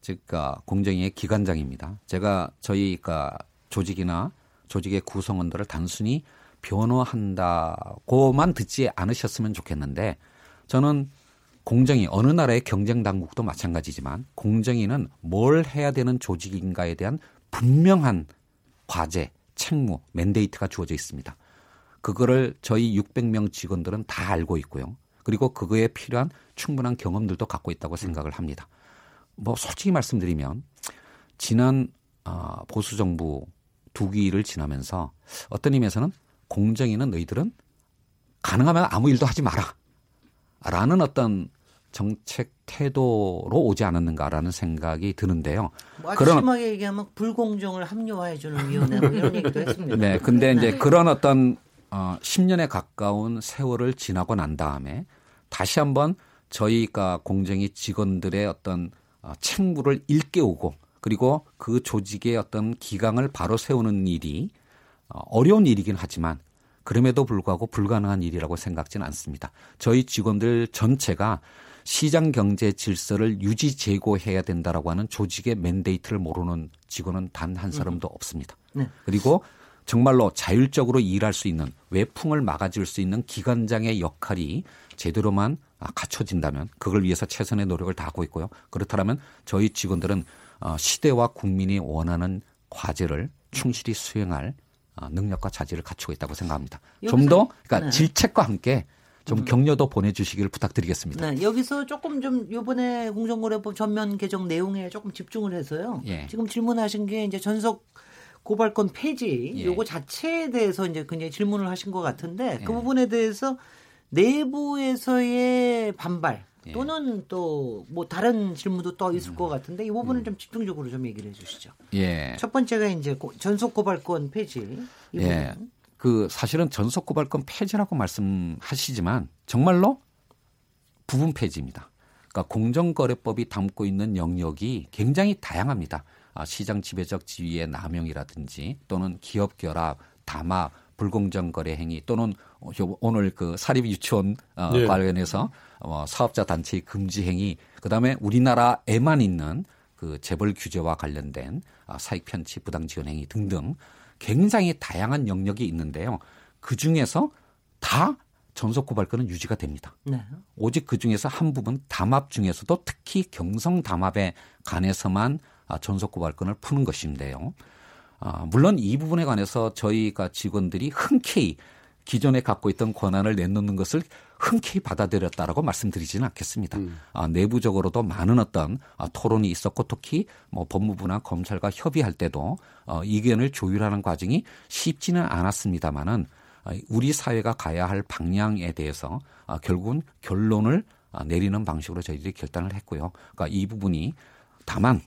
즉 공정위의 기관장입니다. 제가 저희가 조직이나 조직의 구성원들을 단순히 변호한다고만 듣지 않으셨으면 좋겠는데 저는 공정위 어느 나라의 경쟁 당국도 마찬가지지만 공정위는 뭘 해야 되는 조직인가에 대한 분명한 과제, 책무, 맨데이트가 주어져 있습니다. 그거를 저희 600명 직원들은 다 알고 있고요. 그리고 그거에 필요한 충분한 경험들도 갖고 있다고 생각을 합니다. 뭐 솔직히 말씀드리면 지난 어, 보수 정부 두 기를 지나면서 어떤 의미에서는 공정위는 너희들은 가능하면 아무 일도 하지 마라. 라는 어떤 정책 태도로 오지 않았는가라는 생각이 드는데요. 뭐 그런 심하게 얘기하면 불공정을 합리화해주는 위원회 뭐 이런 얘기도 했습니다. 네, 근데 이제 네. 그런 어떤 어, 10년에 가까운 세월을 지나고 난 다음에 다시 한번 저희가 공정위 직원들의 어떤 어, 책무를 일깨우고 그리고 그 조직의 어떤 기강을 바로 세우는 일이 어, 어려운 일이긴 하지만 그럼에도 불구하고 불가능한 일이라고 생각지는 않습니다. 저희 직원들 전체가 시장 경제 질서를 유지 제고해야 된다라고 하는 조직의 맨데이트를 모르는 직원은 단 한 사람도 음. 없습니다. 네. 그리고 정말로 자율적으로 일할 수 있는 외풍을 막아줄 수 있는 기관장의 역할이 제대로만 갖춰진다면 그걸 위해서 최선의 노력을 다하고 있고요. 그렇다면 저희 직원들은 어, 시대와 국민이 원하는 과제를 충실히 수행할 어, 능력과 자질을 갖추고 있다고 생각합니다. 좀 더 그러니까 네. 질책과 함께 좀 음. 격려도 보내주시기를 부탁드리겠습니다. 네, 여기서 조금 좀 이번에 공정거래법 전면 개정 내용에 조금 집중을 해서요. 예. 지금 질문하신 게 이제 전속 고발권 폐지 예. 요거 자체에 대해서 이제 굉장히 질문을 하신 것 같은데 그 예. 그 부분에 대해서 내부에서의 반발 예. 또는 또 뭐 다른 질문도 또 있을 음. 것 같은데 이 부분은 음. 좀 집중적으로 좀 얘기를 해주시죠. 예. 첫 번째가 이제 전속 고발권 폐지. 예. 그 사실은 전속 고발권 폐지라고 말씀하시지만 정말로 부분 폐지입니다. 그러니까 공정거래법이 담고 있는 영역이 굉장히 다양합니다. 아, 시장 지배적 지위의 남용이라든지 또는 기업 결합, 담합, 불공정 거래 행위 또는 오늘 그 사립 유치원 어, 네. 관련해서 어, 사업자 단체의 금지 행위 그다음에 우리나라에만 있는 그 재벌 규제와 관련된 아, 사익 편취 부당 지원 행위 등등 굉장히 다양한 영역이 있는데요. 그 중에서 다 전속 고발권은 유지가 됩니다. 네. 오직 그 중에서 한 부분 담합 중에서도 특히 경성 담합에 관해서만 아, 전속 고발권을 푸는 것인데요. 아, 물론 이 부분에 관해서 저희가 직원들이 흔쾌히 기존에 갖고 있던 권한을 내놓는 것을 흔쾌히 받아들였다라고 말씀드리지는 않겠습니다. 음. 아, 내부적으로도 많은 어떤 아, 토론이 있었고 특히 뭐 법무부나 검찰과 협의할 때도 어, 의견을 조율하는 과정이 쉽지는 않았습니다만은 아, 우리 사회가 가야 할 방향에 대해서 아, 결국은 결론을 아, 내리는 방식으로 저희들이 결단을 했고요. 그러니까 이 부분이 다만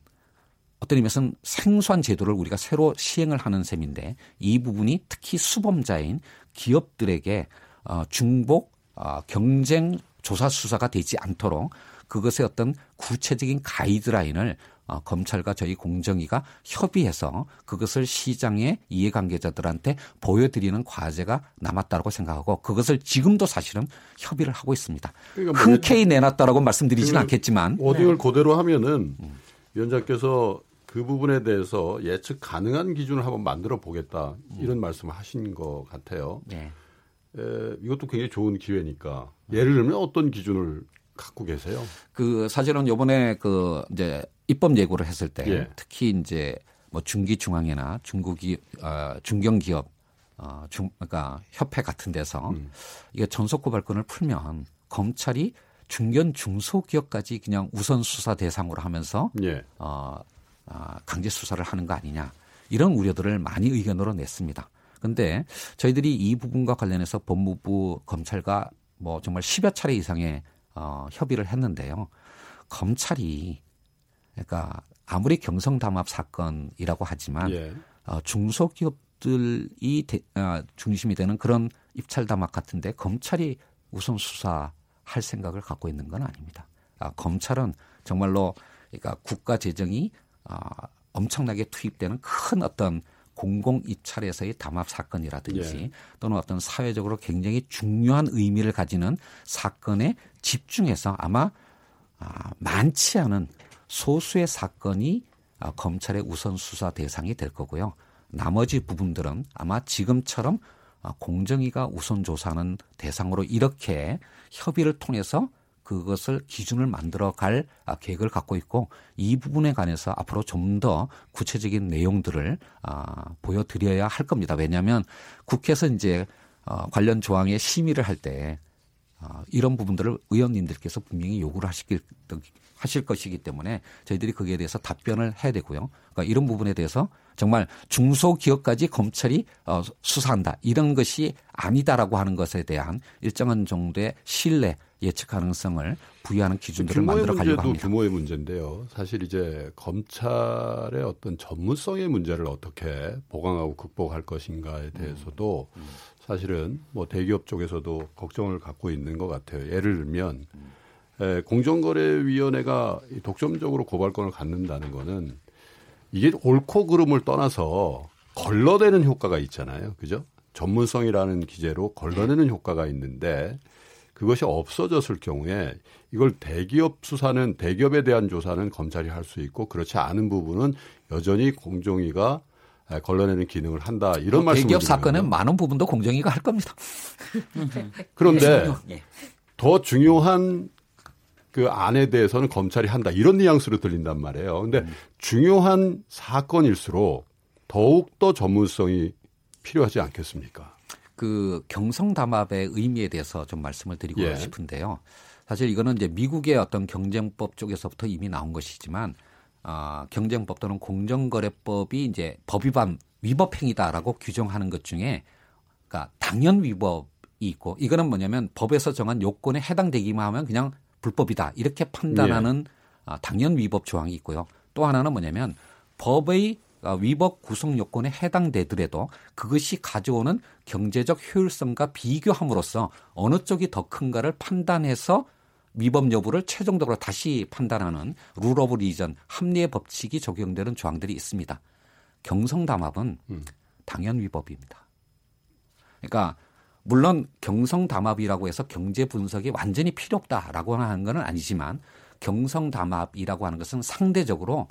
어떤 의미에서는 생소한 제도를 우리가 새로 시행을 하는 셈인데 이 부분이 특히 수범자인 기업들에게 어, 중복 어, 경쟁 조사 수사가 되지 않도록 그것의 어떤 구체적인 가이드라인을 어, 검찰과 저희 공정위가 협의해서 그것을 시장의 이해관계자들한테 보여드리는 과제가 남았다고 생각하고 그것을 지금도 사실은 협의를 하고 있습니다. 그러니까 뭐 흔쾌히 내놨다라고 말씀드리지는 그 않겠지만 워딩을 네. 그대로 하면은 음. 위원장께서 그 부분에 대해서 예측 가능한 기준을 한번 만들어 보겠다 이런 음. 말씀을 하신 것 같아요. 네. 에, 이것도 굉장히 좋은 기회니까 예를 들면 어떤 기준을 갖고 계세요? 그 사실은 요번에 그 이제 입법 예고를 했을 때 예. 특히 이제 뭐 중기 중앙회나 중국이 어, 중견 기업 어, 중 그러니까 협회 같은 데서 음. 이게 전속 고발권을 풀면 검찰이 중견 중소기업까지 그냥 우선 수사 대상으로 하면서 예. 어, 어, 강제 수사를 하는 거 아니냐 이런 우려들을 많이 의견으로 냈습니다. 근데 저희들이 이 부분과 관련해서 법무부 검찰과 뭐 정말 10여 차례 이상의 어, 협의를 했는데요. 검찰이 그러니까 아무리 경성담합 사건이라고 하지만 예. 어, 중소기업들이 대, 어, 중심이 되는 그런 입찰 담합 같은데 검찰이 우선 수사할 생각을 갖고 있는 건 아닙니다. 아, 검찰은 정말로 그러니까 국가 재정이 어, 엄청나게 투입되는 큰 어떤 공공 입찰에서의 담합 사건이라든지 예. 또는 어떤 사회적으로 굉장히 중요한 의미를 가지는 사건에 집중해서 아마 아, 많지 않은 소수의 사건이 아, 검찰의 우선 수사 대상이 될 거고요. 나머지 부분들은 아마 지금처럼 아, 공정위가 우선 조사하는 대상으로 이렇게 협의를 통해서 그것을 기준을 만들어 갈 아, 계획을 갖고 있고 이 부분에 관해서 앞으로 좀 더 구체적인 내용들을 아, 보여드려야 할 겁니다. 왜냐하면 국회에서 이제 어, 관련 조항에 심의를 할때 어, 이런 부분들을 의원님들께서 분명히 요구를 하시길 하실 것이기 때문에 저희들이 거기에 대해서 답변을 해야 되고요. 그러니까 이런 부분에 대해서 정말 중소기업까지 검찰이 어, 수사한다 이런 것이 아니다라고 하는 것에 대한 일정한 정도의 신뢰 예측 가능성을 부여하는 기준들을 만들어 가려고 합니다. 규모의 문제인데요. 사실 이제 검찰의 어떤 전문성의 문제를 어떻게 보강하고 극복할 것인가에 대해서도 음. 음. 사실은 뭐 대기업 쪽에서도 걱정을 갖고 있는 것 같아요. 예를 들면 음. 에, 공정거래위원회가 독점적으로 고발권을 갖는다는 거는 이게 옳고 그름을 떠나서 걸러내는 효과가 있잖아요. 그죠? 전문성이라는 기재로 걸러내는 효과가 있는데 그것이 없어졌을 경우에 이걸 대기업 수사는 대기업에 대한 조사는 검찰이 할 수 있고 그렇지 않은 부분은 여전히 공정위가 걸러내는 기능을 한다 이런 말씀. 대기업 사건은 많은 부분도 공정위가 할 겁니다. 그런데 예. 더 중요한 그 안에 대해서는 검찰이 한다 이런 뉘앙스로 들린단 말이에요. 근데 음. 중요한 사건일수록 더욱 더 전문성이 필요하지 않겠습니까? 그 경성 담합의 의미에 대해서 좀 말씀을 드리고 예. 싶은데요. 사실 이거는 이제 미국의 어떤 경쟁법 쪽에서부터 이미 나온 것이지만 아, 경쟁법 또는 공정거래법이 이제 법위반 위법 행위다라고 규정하는 것 중에 그러니까 당연 위법이 있고 이거는 뭐냐면 법에서 정한 요건에 해당되기만 하면 그냥 불법이다 이렇게 판단하는 예. 아, 당연 위법 조항이 있고요. 또 하나는 뭐냐면 법의 어, 위법 구성 요건에 해당되더라도 그것이 가져오는 경제적 효율성과 비교함으로써 어느 쪽이 더 큰가를 판단해서 위법 여부를 최종적으로 다시 판단하는 rule of reason 합리의 법칙이 적용되는 조항들이 있습니다. 경성담합은 음. 당연 위법입니다. 그러니까 물론 경성 담합이라고 해서 경제 분석이 완전히 필요 없다라고 하는 것은 아니지만 경성 담합이라고 하는 것은 상대적으로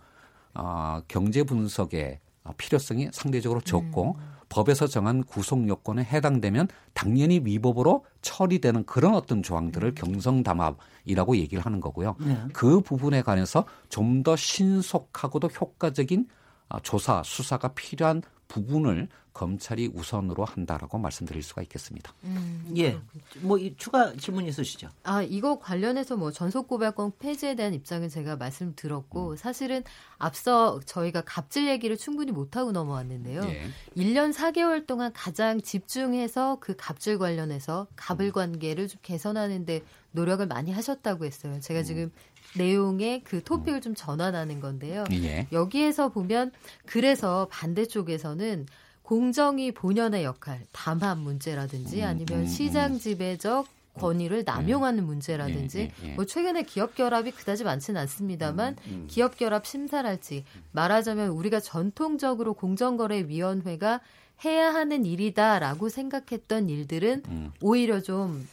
어, 경제 분석에 필요성이 상대적으로 적고 음. 법에서 정한 구성 요건에 해당되면 당연히 위법으로 처리되는 그런 어떤 조항들을 음. 경성 담합이라고 얘기를 하는 거고요. 네. 그 부분에 관해서 좀 더 신속하고도 효과적인 아, 조사 수사가 필요한 부분을 검찰이 우선으로 한다라고 말씀드릴 수가 있겠습니다. 음, 예. 뭐 추가 질문 있으시죠? 아 이거 관련해서 뭐 전속 고발권 폐지에 대한 입장은 제가 말씀 들었고 음. 사실은 앞서 저희가 갑질 얘기를 충분히 못 하고 넘어왔는데요. 예. 1년 4개월 동안 가장 집중해서 그 갑질 관련해서 갑을 음. 관계를 좀 개선하는데 노력을 많이 하셨다고 했어요. 제가 음. 지금 내용의 그 토픽을 음. 좀 전환하는 건데요. 예. 여기에서 보면 그래서 반대쪽에서는 공정위 본연의 역할, 담합 문제라든지 음, 아니면 음, 시장 지배적 권위를 남용하는 문제라든지 예, 예, 예. 뭐 최근에 기업 결합이 그다지 많지는 않습니다만 기업 결합 심사랄지 말하자면 우리가 전통적으로 공정거래위원회가 해야 하는 일이다라고 생각했던 일들은 오히려 좀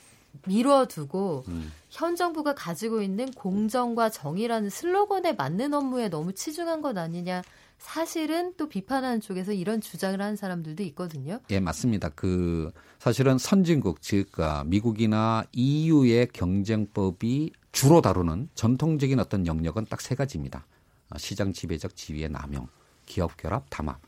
미뤄두고 음. 현 정부가 가지고 있는 공정과 정의라는 슬로건에 맞는 업무에 너무 치중한 것 아니냐. 사실은 또 비판하는 쪽에서 이런 주장을 하는 사람들도 있거든요. 예, 맞습니다. 그 사실은 선진국 즉 아, 미국이나 EU의 경쟁법이 주로 다루는 전통적인 어떤 영역은 딱 세 가지입니다. 아, 시장 지배적 지위의 남용, 기업 결합, 담합.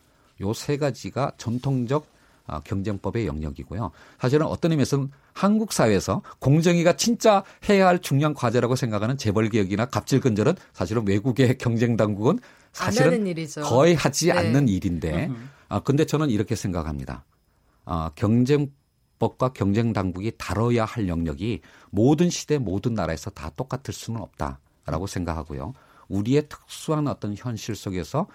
요 세 가지가 전통적 아, 경쟁법의 영역이고요. 사실은 어떤 의미에서는 한국 사회에서 공정위가 진짜 해야 할 중요한 과제라고 생각하는 재벌 개혁이나 갑질 근절은 사실은 외국의 경쟁 당국은 사실은 거의 하지 네. 않는 일인데 아 근데 저는 이렇게 생각합니다. 아 경쟁 법과 경쟁 당국이 다뤄야 할 영역이 모든 시대 모든 나라에서 다 똑같을 수는 없다라고 생각하고요. 우리의 특수한 어떤 현실 속에서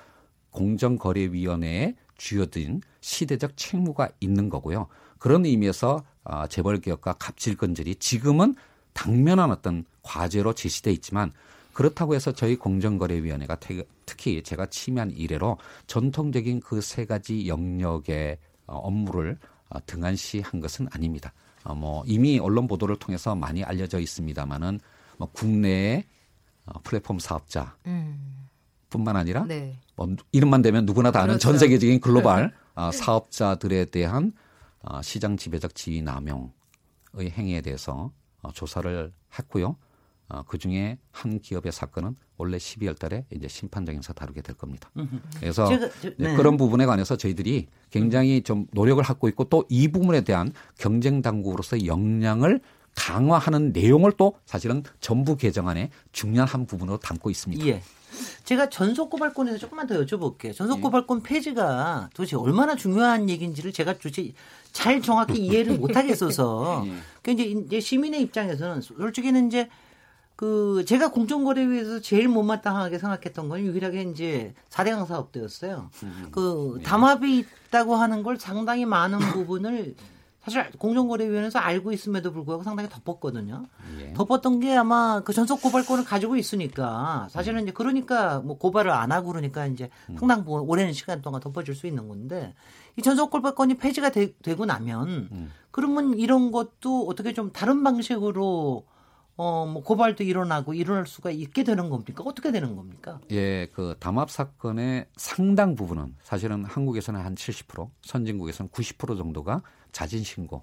공정거래위원회에 쥐어든 시대적 책무가 있는 거고요. 그런 의미에서 아, 재벌 개혁과 갑질 건절이 지금은 당면한 어떤 과제로 제시돼 있지만 그렇다고 해서 저희 공정거래위원회가 특히 제가 침해한 이래로 전통적인 그 세 가지 영역의 어, 업무를 어, 등한시한 것은 아닙니다. 어, 뭐 이미 언론 보도를 통해서 많이 알려져 있습니다만은 뭐 국내의 플랫폼 사업자 음. 뿐만 아니라 네. 뭐 이름만 되면 누구나 다 아는 그렇죠. 전 세계적인 글로벌 네. 사업자들에 대한 시장 지배적 지위 남용의 행위에 대해서 조사를 했고요. 어, 그 중에 한 기업의 사건은 원래 12월 달에 이제 심판정에서 다루게 될 겁니다. 그래서 제가, 저, 네. 그런 부분에 관해서 저희들이 굉장히 좀 노력을 하고 있고 또 이 부분에 대한 경쟁 당국으로서 역량을 강화하는 내용을 또 사실은 전부 개정안에 중요한 한 부분으로 담고 있습니다. 예. 제가 전속 고발권에서 조금만 더 여쭤볼게요. 전속 예. 고발권 폐지가 도대체 얼마나 중요한 얘기인지를 제가 도대체 잘 정확히 이해를 못하겠어서. 예. 그러니까 이제 시민의 입장에서는 솔직히는 이제 그 제가 공정거래위에서 제일 못마땅하게 생각했던 건 유일하게 이제 사대강 사업도였어요. 음, 그 네. 담합이 있다고 하는 걸 상당히 많은 부분을 사실 공정거래위원회에서 알고 있음에도 불구하고 상당히 덮었거든요. 예. 덮었던 게 아마 그 전속 고발권을 가지고 있으니까 사실은 이제 그러니까 뭐 고발을 안 하고 그러니까 이제 음. 상당 부분 오랜 시간 동안 덮어줄 수 있는 건데 이 전속 고발권이 폐지가 되, 고 나면 음. 그러면 이런 것도 어떻게 좀 다른 방식으로 어, 뭐 고발도 일어나고 일어날 수가 있게 되는 겁니까? 어떻게 되는 겁니까? 예, 그 담합 사건의 상당 부분은 사실은 한국에서는 한 70%, 선진국에서는 90% 정도가 자진 신고.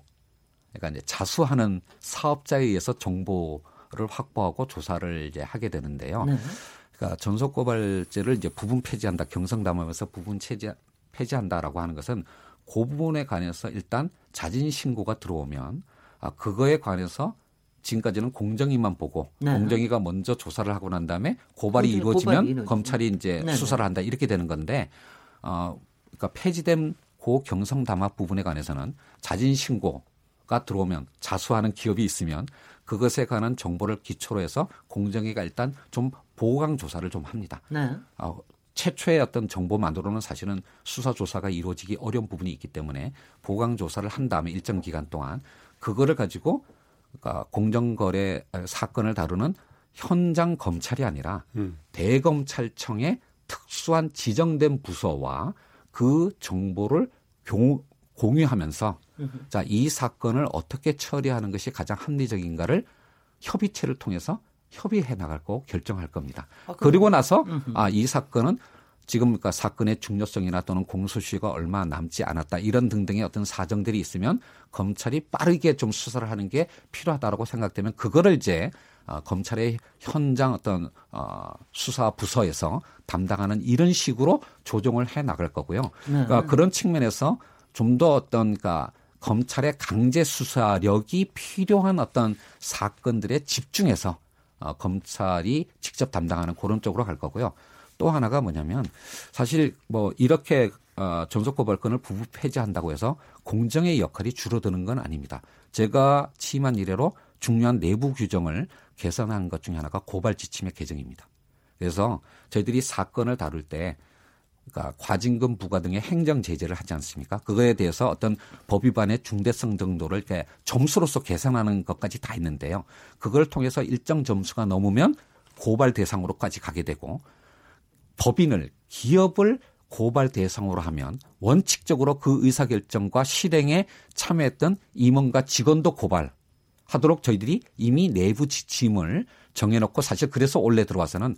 그러니까 이제 자수하는 사업자에 의해서 정보를 확보하고 조사를 이제 하게 되는데요. 네. 그러니까 전속 고발제를 이제 부분 폐지한다, 경성 담합에서 부분 폐지 폐지한다라고 하는 것은 그 부분에 관해서 일단 자진 신고가 들어오면 아 그거에 관해서 지금까지는 공정위만 보고 네. 공정위가 먼저 조사를 하고 난 다음에 고발이 이루어지면 고발이 검찰이 이제 네. 수사를 한다 이렇게 되는 건데 어 그러니까 폐지된 고 경성 담합 부분에 관해서는 자진 신고가 들어오면 자수하는 기업이 있으면 그것에 관한 정보를 기초로 해서 공정위가 일단 좀 보강 조사를 좀 합니다. 네. 어, 최초의 어떤 정보만으로는 사실은 수사 조사가 이루어지기 어려운 부분이 있기 때문에 보강 조사를 한 다음에 일정 기간 동안 그거를 가지고 공정거래 사건을 다루는 현장 검찰이 아니라 음. 대검찰청의 특수한 지정된 부서와 그 정보를 교, 공유하면서 자, 이 사건을 어떻게 처리하는 것이 가장 합리적인가를 협의체를 통해서 협의해 나갈 거 결정할 겁니다. 아, 그리고 나서 아, 이 사건은 지금 그러니까 사건의 중요성이나 또는 공소시효가 얼마 남지 않았다 이런 등등의 어떤 사정들이 있으면 검찰이 빠르게 좀 수사를 하는 게 필요하다라고 생각되면 그거를 이제 어, 검찰의 현장 어떤 어, 수사 부서에서 담당하는 이런 식으로 조정을 해 나갈 거고요. 네. 그러니까 그런 측면에서 좀 더 어떤 그러니까 검찰의 강제 수사력이 필요한 어떤 사건들에 집중해서 어, 검찰이 직접 담당하는 그런 쪽으로 갈 거고요. 또 하나가 뭐냐면 사실 뭐 이렇게 어, 전속고발권을 부부 폐지한다고 해서 공정의 역할이 줄어드는 건 아닙니다. 제가 취임한 이래로 중요한 내부 규정을 개선한 것 중에 하나가 고발 지침의 개정입니다. 그래서 저희들이 사건을 다룰 때 그러니까 과징금 부과 등의 행정 제재를 하지 않습니까? 그거에 대해서 어떤 법 위반의 중대성 정도를 이렇게 점수로서 계산하는 것까지 다 있는데요. 그걸 통해서 일정 점수가 넘으면 고발 대상으로까지 가게 되고 법인을 기업을 고발 대상으로 하면 원칙적으로 그 의사결정과 실행에 참여했던 임원과 직원도 고발하도록 저희들이 이미 내부 지침을 정해놓고 사실 그래서 올해 들어와서는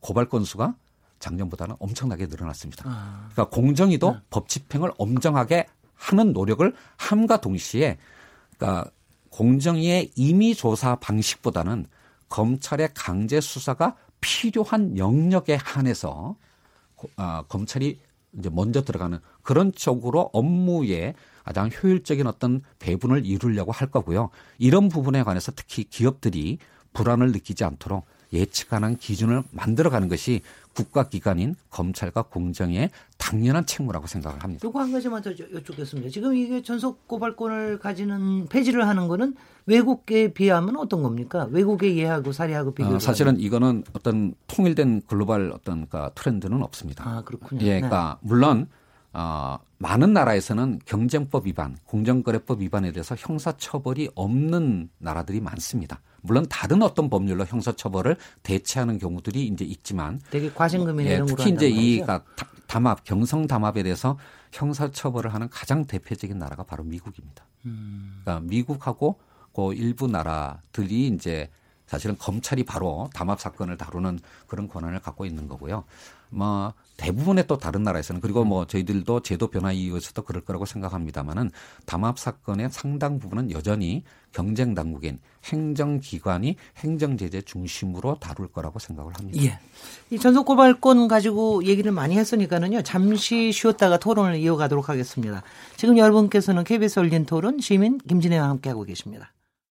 고발 건수가 작년보다는 엄청나게 늘어났습니다. 아. 그러니까 공정위도 네. 법 집행을 엄정하게 하는 노력을 함과 동시에 그러니까 공정위의 임의 조사 방식보다는 검찰의 강제 수사가 필요한 영역에 한해서 어, 검찰이 이제 먼저 들어가는 그런 쪽으로 업무에 가장 효율적인 어떤 배분을 이루려고 할 거고요. 이런 부분에 관해서 특히 기업들이 불안을 느끼지 않도록 예측 가능한 기준을 만들어가는 것이 국가기관인 검찰과 공정의 당연한 책무라고 생각을 합니다. 요거 한 가지만 더 여쭙겠습니다. 지금 이게 전속 고발권을 가지는 폐지를 하는 거는 외국에 비하면 어떤 겁니까? 외국의 예하고 사례하고 비교. 어, 사실은 이거는 어떤 통일된 글로벌 어떤 그러니까 트렌드는 없습니다. 아 그렇군요. 예, 그러니까 네. 물론 어, 많은 나라에서는 경쟁법 위반, 공정거래법 위반에 대해서 형사처벌이 없는 나라들이 많습니다. 물론 다른 어떤 법률로 형사처벌을 대체하는 경우들이 이제 있지만 되게 과징금이나 예, 이런 특히 이제 이 담합, 경성 담합에 대해서 형사처벌을 하는 가장 대표적인 나라가 바로 미국입니다. 음. 그러니까 미국하고 그 일부 나라들이 이제 사실은 검찰이 바로 담합 사건을 다루는 그런 권한을 갖고 있는 거고요. 뭐 대부분의 또 다른 나라에서는 그리고 뭐 저희들도 제도 변화 이후에서도 그럴 거라고 생각합니다만은 담합 사건의 상당 부분은 여전히 경쟁 당국인 행정기관이 행정제재 중심으로 다룰 거라고 생각을 합니다. 예. 이 전속 고발권 가지고 얘기를 많이 했으니까는요. 잠시 쉬었다가 토론을 이어가도록 하겠습니다. 지금 여러분께서는 KBS 열린 토론 시민 김진애와 함께하고 계십니다.